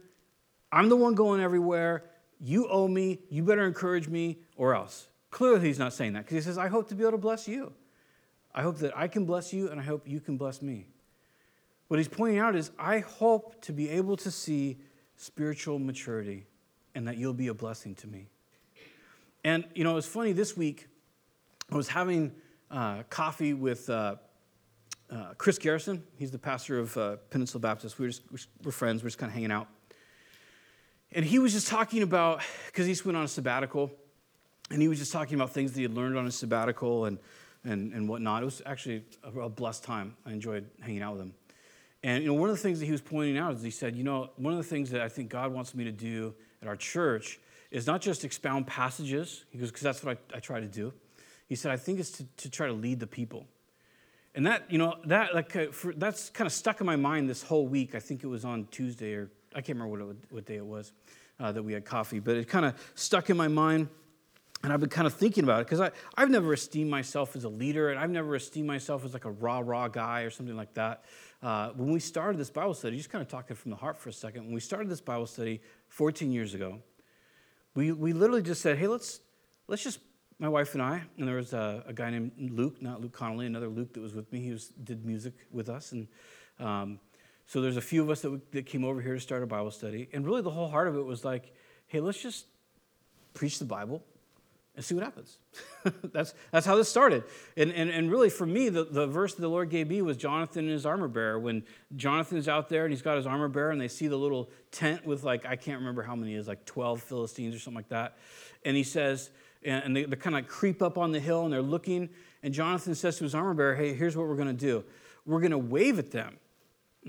I'm the one going everywhere, you owe me, you better encourage me, or else. Clearly, he's not saying that because he says, I hope to be able to bless you. I hope that I can bless you, and I hope you can bless me. What he's pointing out is, I hope to be able to see spiritual maturity and that you'll be a blessing to me. And, you know, it was funny this week, I was having uh, coffee with uh, uh, Chris Garrison. He's the pastor of uh, Peninsula Baptist. We were, just, we're friends, we're just kind of hanging out. And he was just talking about, because he just went on a sabbatical, and he was just talking about things that he had learned on his sabbatical and, and, and whatnot. It was actually a, a blessed time. I enjoyed hanging out with him. And you know, one of the things that he was pointing out is he said, you know, one of the things that I think God wants me to do at our church is not just expound passages, he goes, because that's what I, I, try to do. He said, I think it's to, to try to lead the people. And that, you know, that like uh, for, that's kind of stuck in my mind this whole week. I think it was on Tuesday or I can't remember what, it, what day it was uh, that we had coffee, but it kind of stuck in my mind. And I've been kind of thinking about it because I've never esteemed myself as a leader, and I've never esteemed myself as like a rah rah guy or something like that. Uh, when we started this Bible study, just kind of talking from the heart for a second, when we started this Bible study 14 years ago, we, we literally just said, hey, let's, let's just, my wife and I, and there was a, a guy named Luke, not Luke Connolly, another Luke that was with me. He was, did music with us. And um, so there's a few of us that, that came over here to start a Bible study. And really the whole heart of it was like, hey, let's just preach the Bible and see what happens. [laughs] that's, that's how this started. And, and, and really, for me, the, the verse that the Lord gave me was Jonathan and his armor bearer. When Jonathan's out there and he's got his armor bearer, and they see the little tent with, like, I can't remember how many is, like 12 Philistines or something like that. And he says, and they, they kind of creep up on the hill and they're looking. And Jonathan says to his armor bearer, Hey, here's what we're going to do. We're going to wave at them.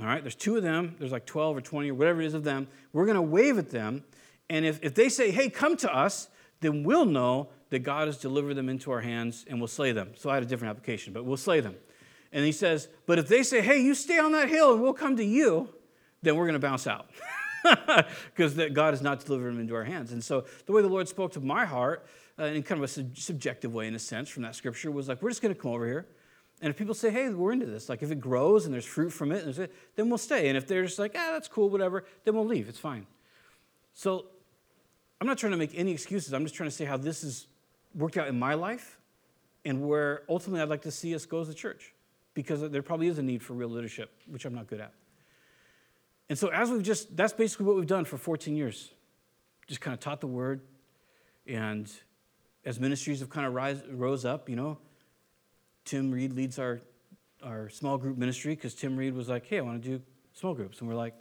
All right, there's two of them, there's like 12 or 20 or whatever it is of them. We're going to wave at them. And if, if they say, hey, come to us, then we'll know that God has delivered them into our hands and we'll slay them. So I had a different application, but we'll slay them. And he says, but if they say, hey, you stay on that hill and we'll come to you, then we're going to bounce out. [laughs] Because God has not delivered them into our hands. And so the way the Lord spoke to my heart, uh, in kind of a sub- subjective way, in a sense, from that scripture, was like, we're just going to come over here and if people say, hey, we're into this, like if it grows and there's fruit from it, then we'll stay. And if they're just like, ah, that's cool, whatever, then we'll leave. It's fine. So I'm not trying to make any excuses. I'm just trying to say how this has worked out in my life and where ultimately I'd like to see us go as a church because there probably is a need for real leadership, which I'm not good at. And so, as we've just, that's basically what we've done for 14 years. Just kind of taught the word. And as ministries have kind of rise, rose up, you know, Tim Reed leads our, our small group ministry because Tim Reed was like, hey, I want to do small groups. And we're like,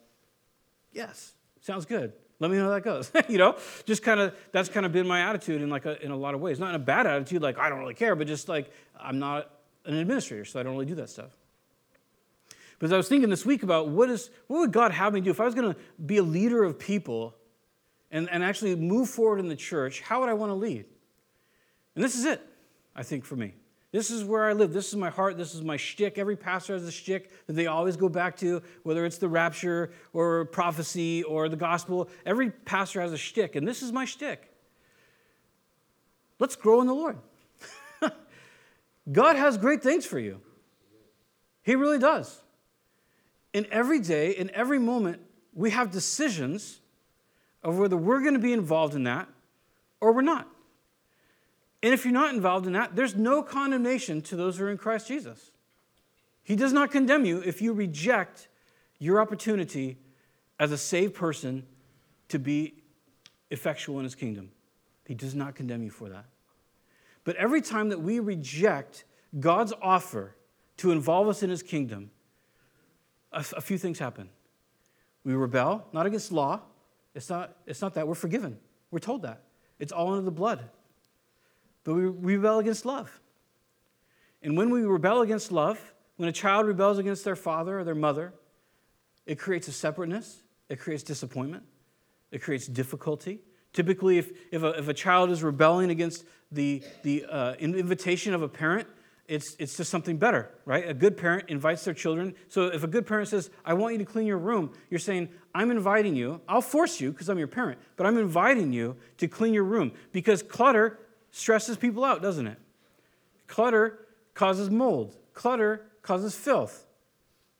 yes, sounds good. Let me know how that goes. [laughs] you know, just kind of, that's kind of been my attitude in like a, in a lot of ways. Not in a bad attitude, like I don't really care, but just like I'm not an administrator, so I don't really do that stuff. But as I was thinking this week about what, is, what would God have me do if I was going to be a leader of people and, and actually move forward in the church, how would I want to lead? And this is it, I think, for me. This is where I live. This is my heart. This is my shtick. Every pastor has a shtick that they always go back to, whether it's the rapture or prophecy or the gospel. Every pastor has a shtick, and this is my shtick. Let's grow in the Lord. [laughs] God has great things for you. He really does. In every day, in every moment, we have decisions of whether we're going to be involved in that or we're not. And if you're not involved in that, there's no condemnation to those who are in Christ Jesus. He does not condemn you if you reject your opportunity as a saved person to be effectual in his kingdom. He does not condemn you for that. But every time that we reject God's offer to involve us in his kingdom, a, a few things happen. We rebel, not against law. It's not, it's not that. We're forgiven. We're told that. It's all under the blood. But we, rebel against love. And when we rebel against love, when a child rebels against their father or their mother, it creates a separateness, it creates disappointment, it creates difficulty. Typically, if, if, a, if a child is rebelling against the, the uh, invitation of a parent, it's, it's just something better, right? A good parent invites their children. So if a good parent says, I want you to clean your room, you're saying, I'm inviting you. I'll force you because I'm your parent, but I'm inviting you to clean your room because clutter stresses people out, doesn't it? Clutter causes mold, clutter causes filth.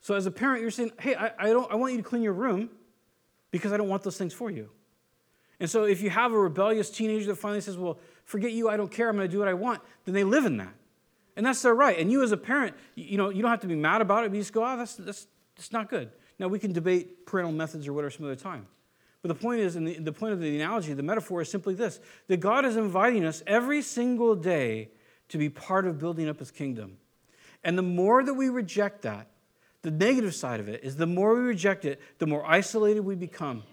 So as a parent, you're saying, hey, I, I, don't, I want you to clean your room because I don't want those things for you. And so if you have a rebellious teenager that finally says, well, forget you, I don't care, I'm going to do what I want, then they live in that. And that's their right. And you as a parent, you know, you don't have to be mad about it, but you just go, oh, that's, that's, that's not good. Now, we can debate parental methods or whatever some other time. But the point is, and the, the point of the analogy, the metaphor is simply this that God is inviting us every single day to be part of building up his kingdom. And the more that we reject that, the negative side of it is the more we reject it, the more isolated we become.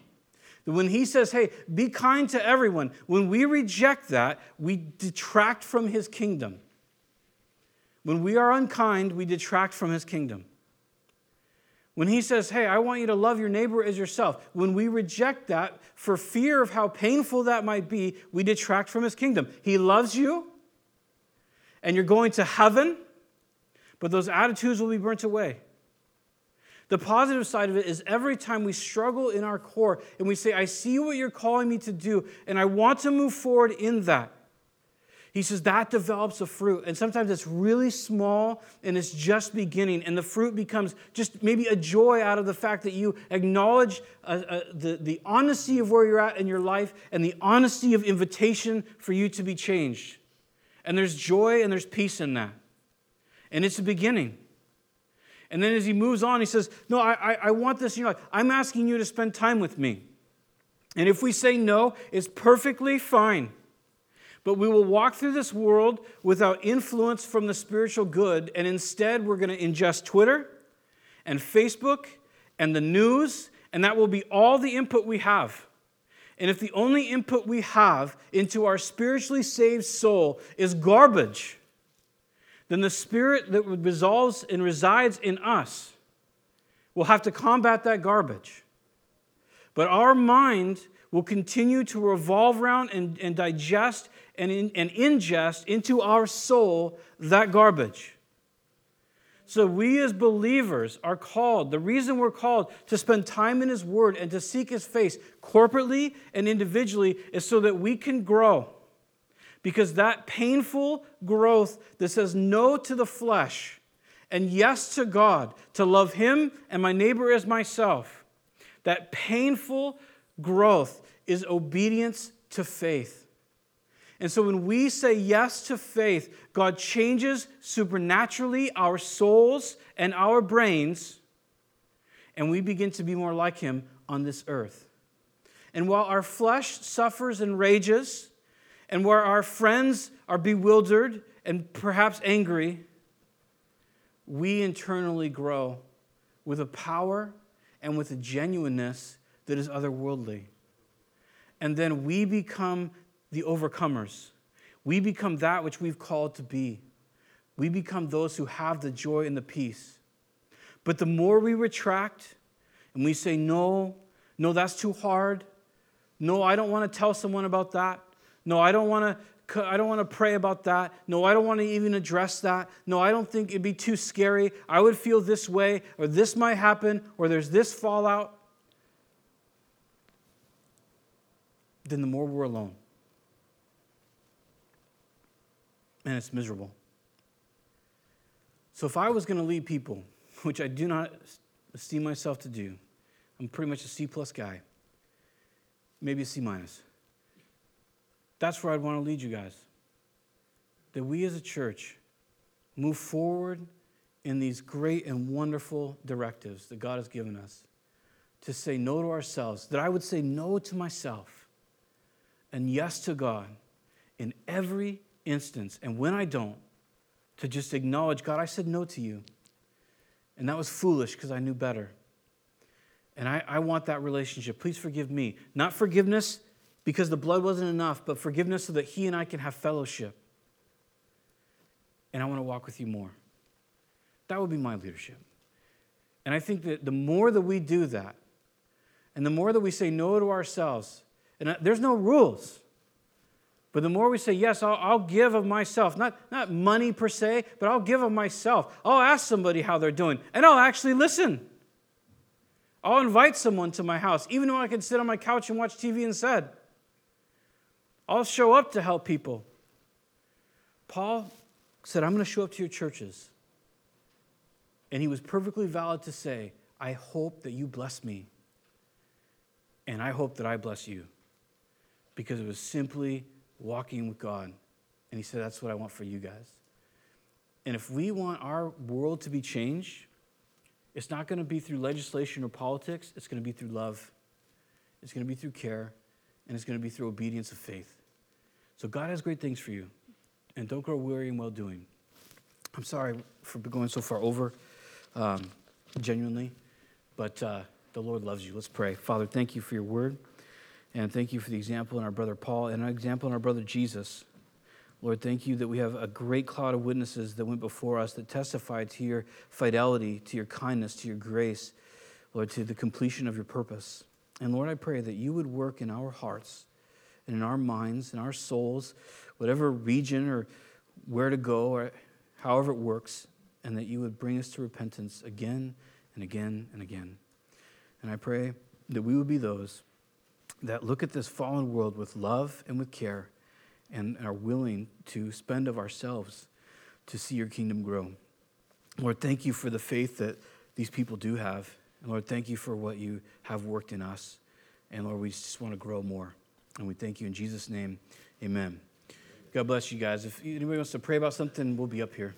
When he says, hey, be kind to everyone, when we reject that, we detract from his kingdom. When we are unkind, we detract from his kingdom. When he says, Hey, I want you to love your neighbor as yourself, when we reject that for fear of how painful that might be, we detract from his kingdom. He loves you, and you're going to heaven, but those attitudes will be burnt away. The positive side of it is every time we struggle in our core and we say, I see what you're calling me to do, and I want to move forward in that. He says that develops a fruit. And sometimes it's really small and it's just beginning. And the fruit becomes just maybe a joy out of the fact that you acknowledge uh, uh, the, the honesty of where you're at in your life and the honesty of invitation for you to be changed. And there's joy and there's peace in that. And it's a beginning. And then as he moves on, he says, No, I, I, I want this in your life. I'm asking you to spend time with me. And if we say no, it's perfectly fine but we will walk through this world without influence from the spiritual good, and instead we're going to ingest Twitter and Facebook and the news, and that will be all the input we have. And if the only input we have into our spiritually saved soul is garbage, then the spirit that resolves and resides in us will have to combat that garbage. But our mind will continue to revolve around and, and digest and, in, and ingest into our soul that garbage. So, we as believers are called, the reason we're called to spend time in His Word and to seek His face corporately and individually is so that we can grow. Because that painful growth that says no to the flesh and yes to God, to love Him and my neighbor as myself, that painful growth is obedience to faith. And so when we say yes to faith, God changes supernaturally our souls and our brains, and we begin to be more like Him on this earth. And while our flesh suffers and rages, and where our friends are bewildered and perhaps angry, we internally grow with a power and with a genuineness that is otherworldly. And then we become the overcomers. We become that which we've called to be. We become those who have the joy and the peace. But the more we retract and we say, no, no, that's too hard. No, I don't want to tell someone about that. No, I don't want to I don't want to pray about that. No, I don't want to even address that. No, I don't think it'd be too scary. I would feel this way, or this might happen, or there's this fallout. Then the more we're alone. And it's miserable. So if I was going to lead people, [laughs] which I do not esteem myself to do, I'm pretty much a C plus guy, maybe a C minus. That's where I'd want to lead you guys. That we as a church move forward in these great and wonderful directives that God has given us to say no to ourselves, that I would say no to myself and yes to God in every instance. And when I don't, to just acknowledge, God, I said no to you. And that was foolish because I knew better. And I, I want that relationship. Please forgive me. Not forgiveness because the blood wasn't enough, but forgiveness so that he and I can have fellowship. And I want to walk with you more. That would be my leadership. And I think that the more that we do that, and the more that we say no to ourselves, and there's no rules, but the more we say, yes, I'll, I'll, give of myself, not, not money per se, but I'll give of myself. I'll ask somebody how they're doing, and I'll actually listen. I'll invite someone to my house, even though I can sit on my couch and watch TV instead. I'll show up to help people. Paul said, I'm going to show up to your churches. And he was perfectly valid to say, I hope that you bless me. And I hope that I bless you. Because it was simply walking with God. And he said, That's what I want for you guys. And if we want our world to be changed, it's not going to be through legislation or politics, it's going to be through love, it's going to be through care, and it's going to be through obedience of faith. So God has great things for you, and don't grow weary in well doing. I'm sorry for going so far over, um, genuinely, but uh, the Lord loves you. Let's pray. Father, thank you for your word, and thank you for the example in our brother Paul and an example in our brother Jesus. Lord, thank you that we have a great cloud of witnesses that went before us that testified to your fidelity, to your kindness, to your grace, Lord, to the completion of your purpose. And Lord, I pray that you would work in our hearts and in our minds and our souls, whatever region or where to go or however it works, and that you would bring us to repentance again and again and again. And I pray that we would be those that look at this fallen world with love and with care and are willing to spend of ourselves to see your kingdom grow. Lord, thank you for the faith that these people do have. And Lord, thank you for what you have worked in us. And Lord, we just want to grow more. And we thank you in Jesus' name. Amen. God bless you guys. If anybody wants to pray about something, we'll be up here.